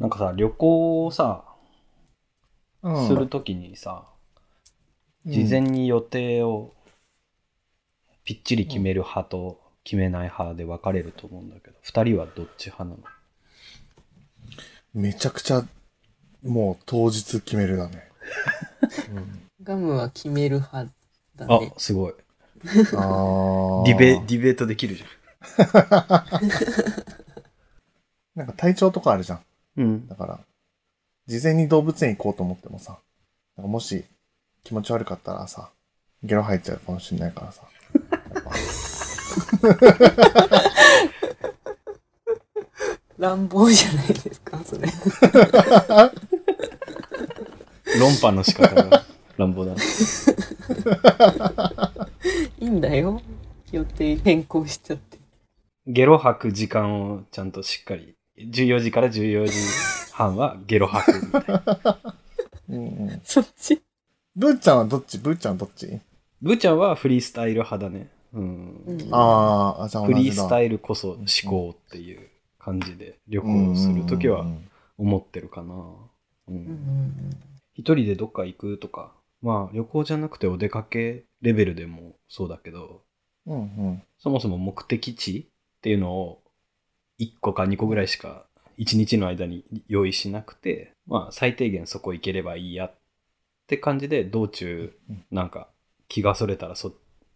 なんかさ、旅行をさ、うんするときにさ、事前に予定をぴっちり決める派と決めない派で分かれると思うんだけど、二人はどっち派なの？めちゃくちゃ、もう当日決めるだね。ガムは決める派だあね、。すごい。ああ。ディベ、ディベートできるじ なんか体調とかあるじゃん。うん。だから、事前に動物園行こうと思ってもさ、もし気持ち悪かったらさ、ゲロ吐いちゃうかもしれないからさ。乱暴じゃないですか、それ。論破の仕方が乱暴だな。いいんだよ。予定変更しちゃって。ゲロ吐く時間をちゃんとしっかり。14時から14時半はゲロ吐くみたいな。うんうん。そっち？ブーちゃんはどっち？ブーちゃんどっち？ブーちゃんはフリースタイル派だね。うん。うんあーあ、じゃあ。フリースタイルこそ思考っていう感じで旅行するときは思ってるかな。ううんうんん。一人でどっか行くとか、まあ旅行じゃなくてお出かけレベルでもそうだけど、うんうん。そもそも目的地っていうのを1個か2個ぐらいしか1日の間に用意しなくて、まあ最低限そこ行ければいいやって感じで道中うんなんか気がそれたらそ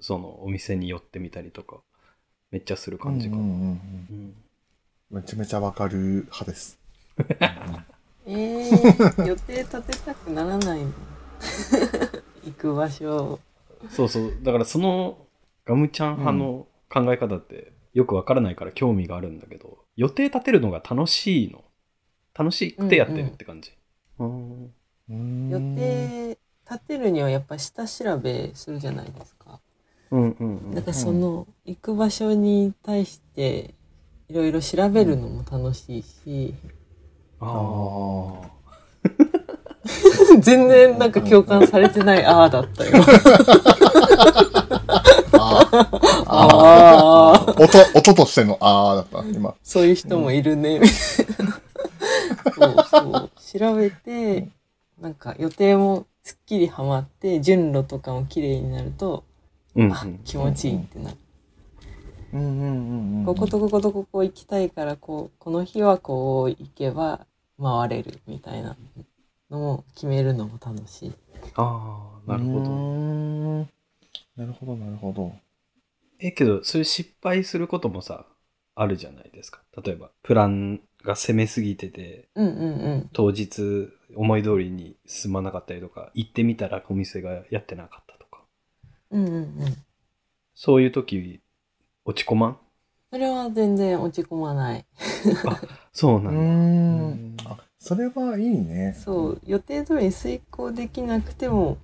そのお店に寄ってみたりとかめっちゃする感じかな。うんうんうんうんめちゃめちゃわかる派です。えー、予定立てたくならないの 行く場所そうそう。だからそのガムちゃん派の考え方ってよくわからないから興味があるんだけど、予定立てるのが楽しいの。楽しくてやってるって感じ。うんうーん予定立てるにはやっぱ下調べするじゃないですかうんうんうんだからその行く場所に対していろいろ調べるのも楽しいし、ああ。全然なんか共感されてないああだったよ。ああ音、音としてのあーだった、今。そういう人もいるね、みたいな。そうそう。調べて、なんか予定もすっきりはまって、順路とかも綺麗になると、あうんうん、気持ちいいってなる。うんうんうんうん。こことこことここ行きたいから、こう、この日はこう行けば回れるみたいなのも決めるのも楽しい。ああ、なるほど。んなるほど、なるほど。え、けど、そういう失敗することもさ、あるじゃないですか。例えば、プランが攻めすぎてて、うんうんうん。当日思い通りに進まなかったりとか、行ってみたらお店がやってなかったとか。うんうんうん。そういう時、落ち込まん？それは全然落ち込まない。そうなんだ。ん。あ、それはいいね。そう、予定通りに遂行できなくても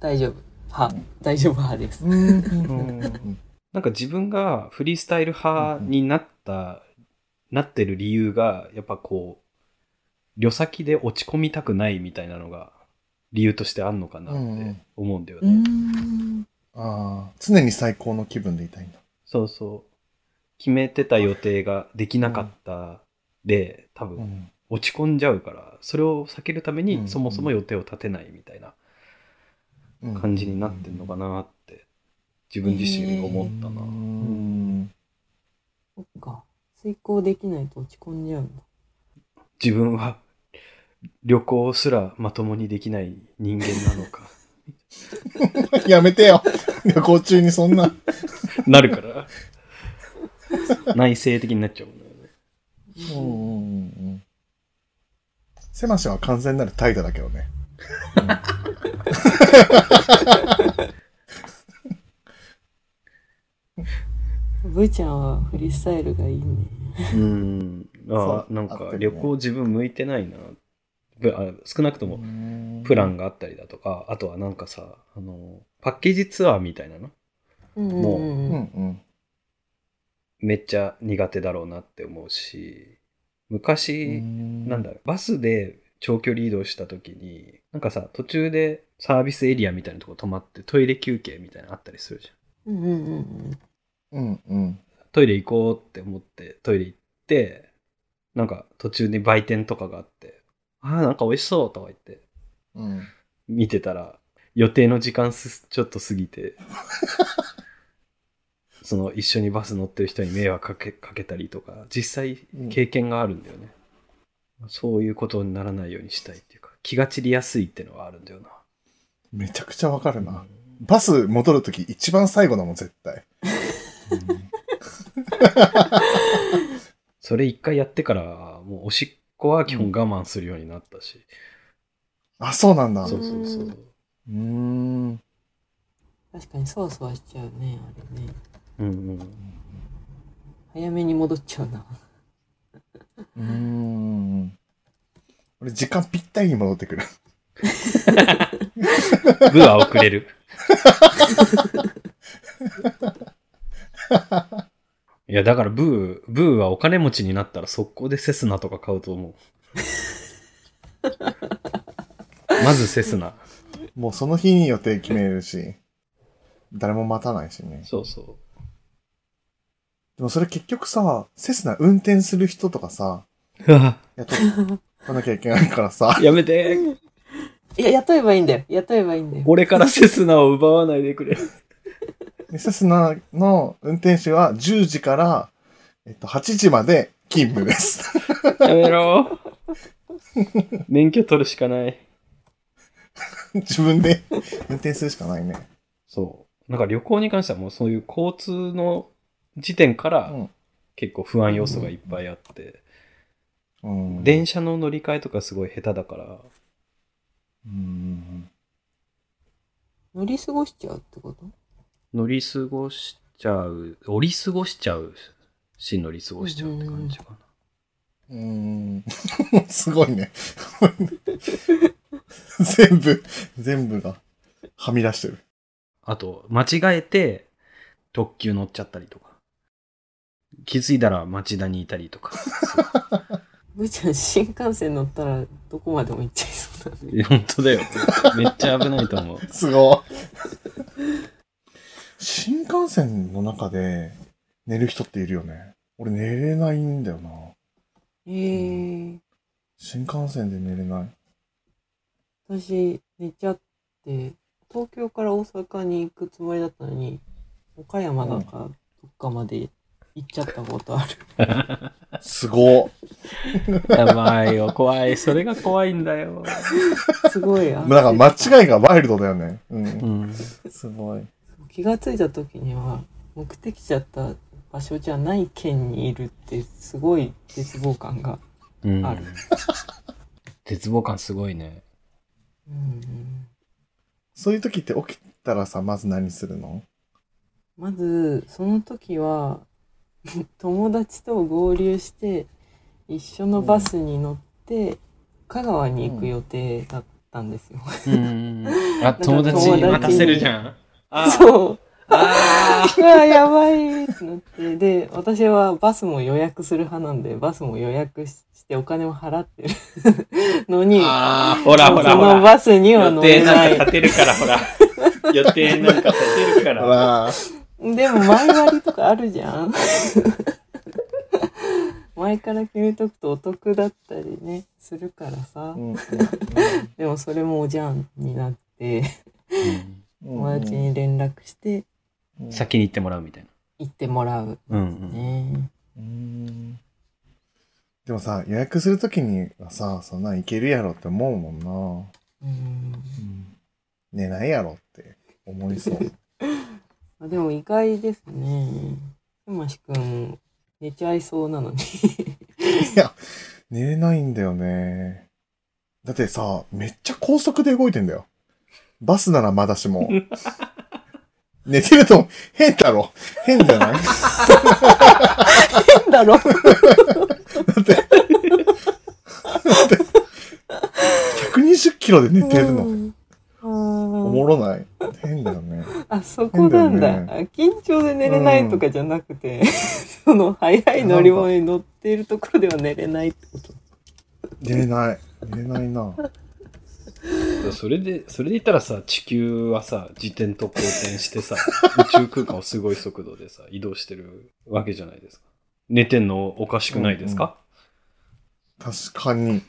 大丈夫。は、大丈夫派です。うん。なんか自分がフリースタイル派になった、なってる理由が、やっぱこう、旅先で落ち込みたくないみたいなのが理由としてあんのかなって思うんだよね。ん。ああ、常に最高の気分でいたいんだ。そうそう。決めてた予定ができなかったで、多分うん。落ち込んじゃうから、それを避けるためうんにそもそも予定を立てないみたいなうん感じになってんのかなって、自分自身思ったな。うーん。そっか。遂行できないと落ち込んじゃうんだ。自分は旅行すらまともにできない人間なのか。やめてよ。旅行中にそんな。なるから。内省的になっちゃうんだよね。うんうんうんうん。狭しは完全なる怠惰だけどね。ブーちゃんはフリースタイルがいいね。うん。あなんか旅行自分向いてないな。ぶあ少なくともプランがあったりだとか、あとはなんかさ、あの、パッケージツアーみたいなの？うんうんもううんうんうん。めっちゃ苦手だろうなって思うし、昔、なんだろう、バスで長距離移動した時に、なんかさ、途中でサービスエリアみたいなとこ泊まってトイレ休憩みたいなのあったりするじゃん。うんうんうんうんうん。トイレ行こうって思ってトイレ行って、なんか途中に売店とかがあって、ああ、なんか美味しそうとか言ってうん。見てたら、予定の時間すちょっと過ぎて、その一緒にバス乗ってる人に迷惑かけかけたりとか、実際経験があるんだよね。そういうことにならないようにしたいっていうか、気が散りやすいってのはあるんだよな。めちゃくちゃわかるな。バス戻るとき一番最後だもん、絶対。それ一回やってから、もうおしっこは基本我慢するようになったし。あ、そうなんだ。そうそうそう。うーん。確かにそわそわしちゃうね、あれね。うんうん。早めに戻っちゃうな。うーん。俺、時間ぴったりに戻ってくる。部は遅れる。いや、だからブー、ブーはお金持ちになったら速攻でセスナとか買うと思う。まずセスナ。もうその日に予定決めるし、誰も待たないしね。そうそでもそれ結局さ、セスナ運転する人とかさ、う。うわやっとかなきゃいけないからさ、やめて。いや、雇えばいいんだよ。雇えばいいんだよ。俺からセスナを奪わないでくれ。でセスナの運転手は10時から、えっと、8時まで勤務です。やめろ。免許取るしかない。自分で運転するしかないね。そう。なんか旅行に関してはもうそういう交通の時点からうん結構不安要素がいっぱいあって、うん。電車の乗り換えとかすごい下手だから、うん。乗り過ごしちゃうってこと？乗り過ごしちゃう、降り過ごしちゃうし、乗り過ごしちゃうって感じかな。うん。すごいね。全部、全部がはみ出してる。あと、間違えて特急乗っちゃったりとか。気づいたら町田にいたりとか。ぶーちゃん新幹線乗ったらどこまでも行っちゃいそうだね。本当だよ。めっちゃ危ないと思う。すごい。新幹線の中で寝る人っているよね。俺寝れないんだよな。えー、新幹線で寝れない。私寝ちゃって、東京から大阪に行くつもりだったのに、岡山だかどっかまで行っちゃったことある。すごやばいよ、怖い。それが怖いんだよ。すごい。い。なんか間違いがワイルドだよね。う。うんん。すごい。気がついた時には、目的地だった場所じゃない県にいるってすごい絶望感が。うんある絶望感すごいね。うんそういう時って起きたらさ、まず何するの？まず、その時は、友達と合流して、一緒のバスに乗って、香川に行く予定だったんですよ。うん。あ、友達待たせるじゃん。あそう。あ うわ、やばいってなって。で、私はバスも予約する派なんで、バスも予約してお金も払ってるのに、あーほらほらそのほら。バスには予乗れない定なんか。立てるから、ほら。予定なんか立てるかあら。ら、でも前割りとかあるじゃん。前から決めとくとお得だったりね、するからさう。んでもそれもおじゃんになって、うん友達に連絡してうん先に行ってもらうみたいな。行ってもらう。うんうん。ねうんでもさ、予約するときにはさ、そんなんいけるやろって思うもんな。うん。寝ないやろって思いそう。あでも意外ですね。山しくん、寝ちゃいそうなのに。いや、寝れないんだよね。だってさ、めっちゃ高速で動いてんだよ。バスならまだしも。寝てると変だろ。変じゃない？だ変だろって、だって、120キロで寝てるの。うんおもろない変だよね。あ、そこなんだ。変だあ緊張で寝れないとかじゃなくて、その速い乗り物に乗っているところでは寝れないってこと。寝れない。寝れないな。それで、それで言ったらさ、地球はさ、自転と公転してさ、宇宙空間をすごい速度でさ、移動してるわけじゃないですか。寝てんのおかしくないですか、確かに。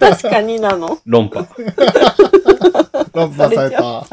確かになの。論破。論破された。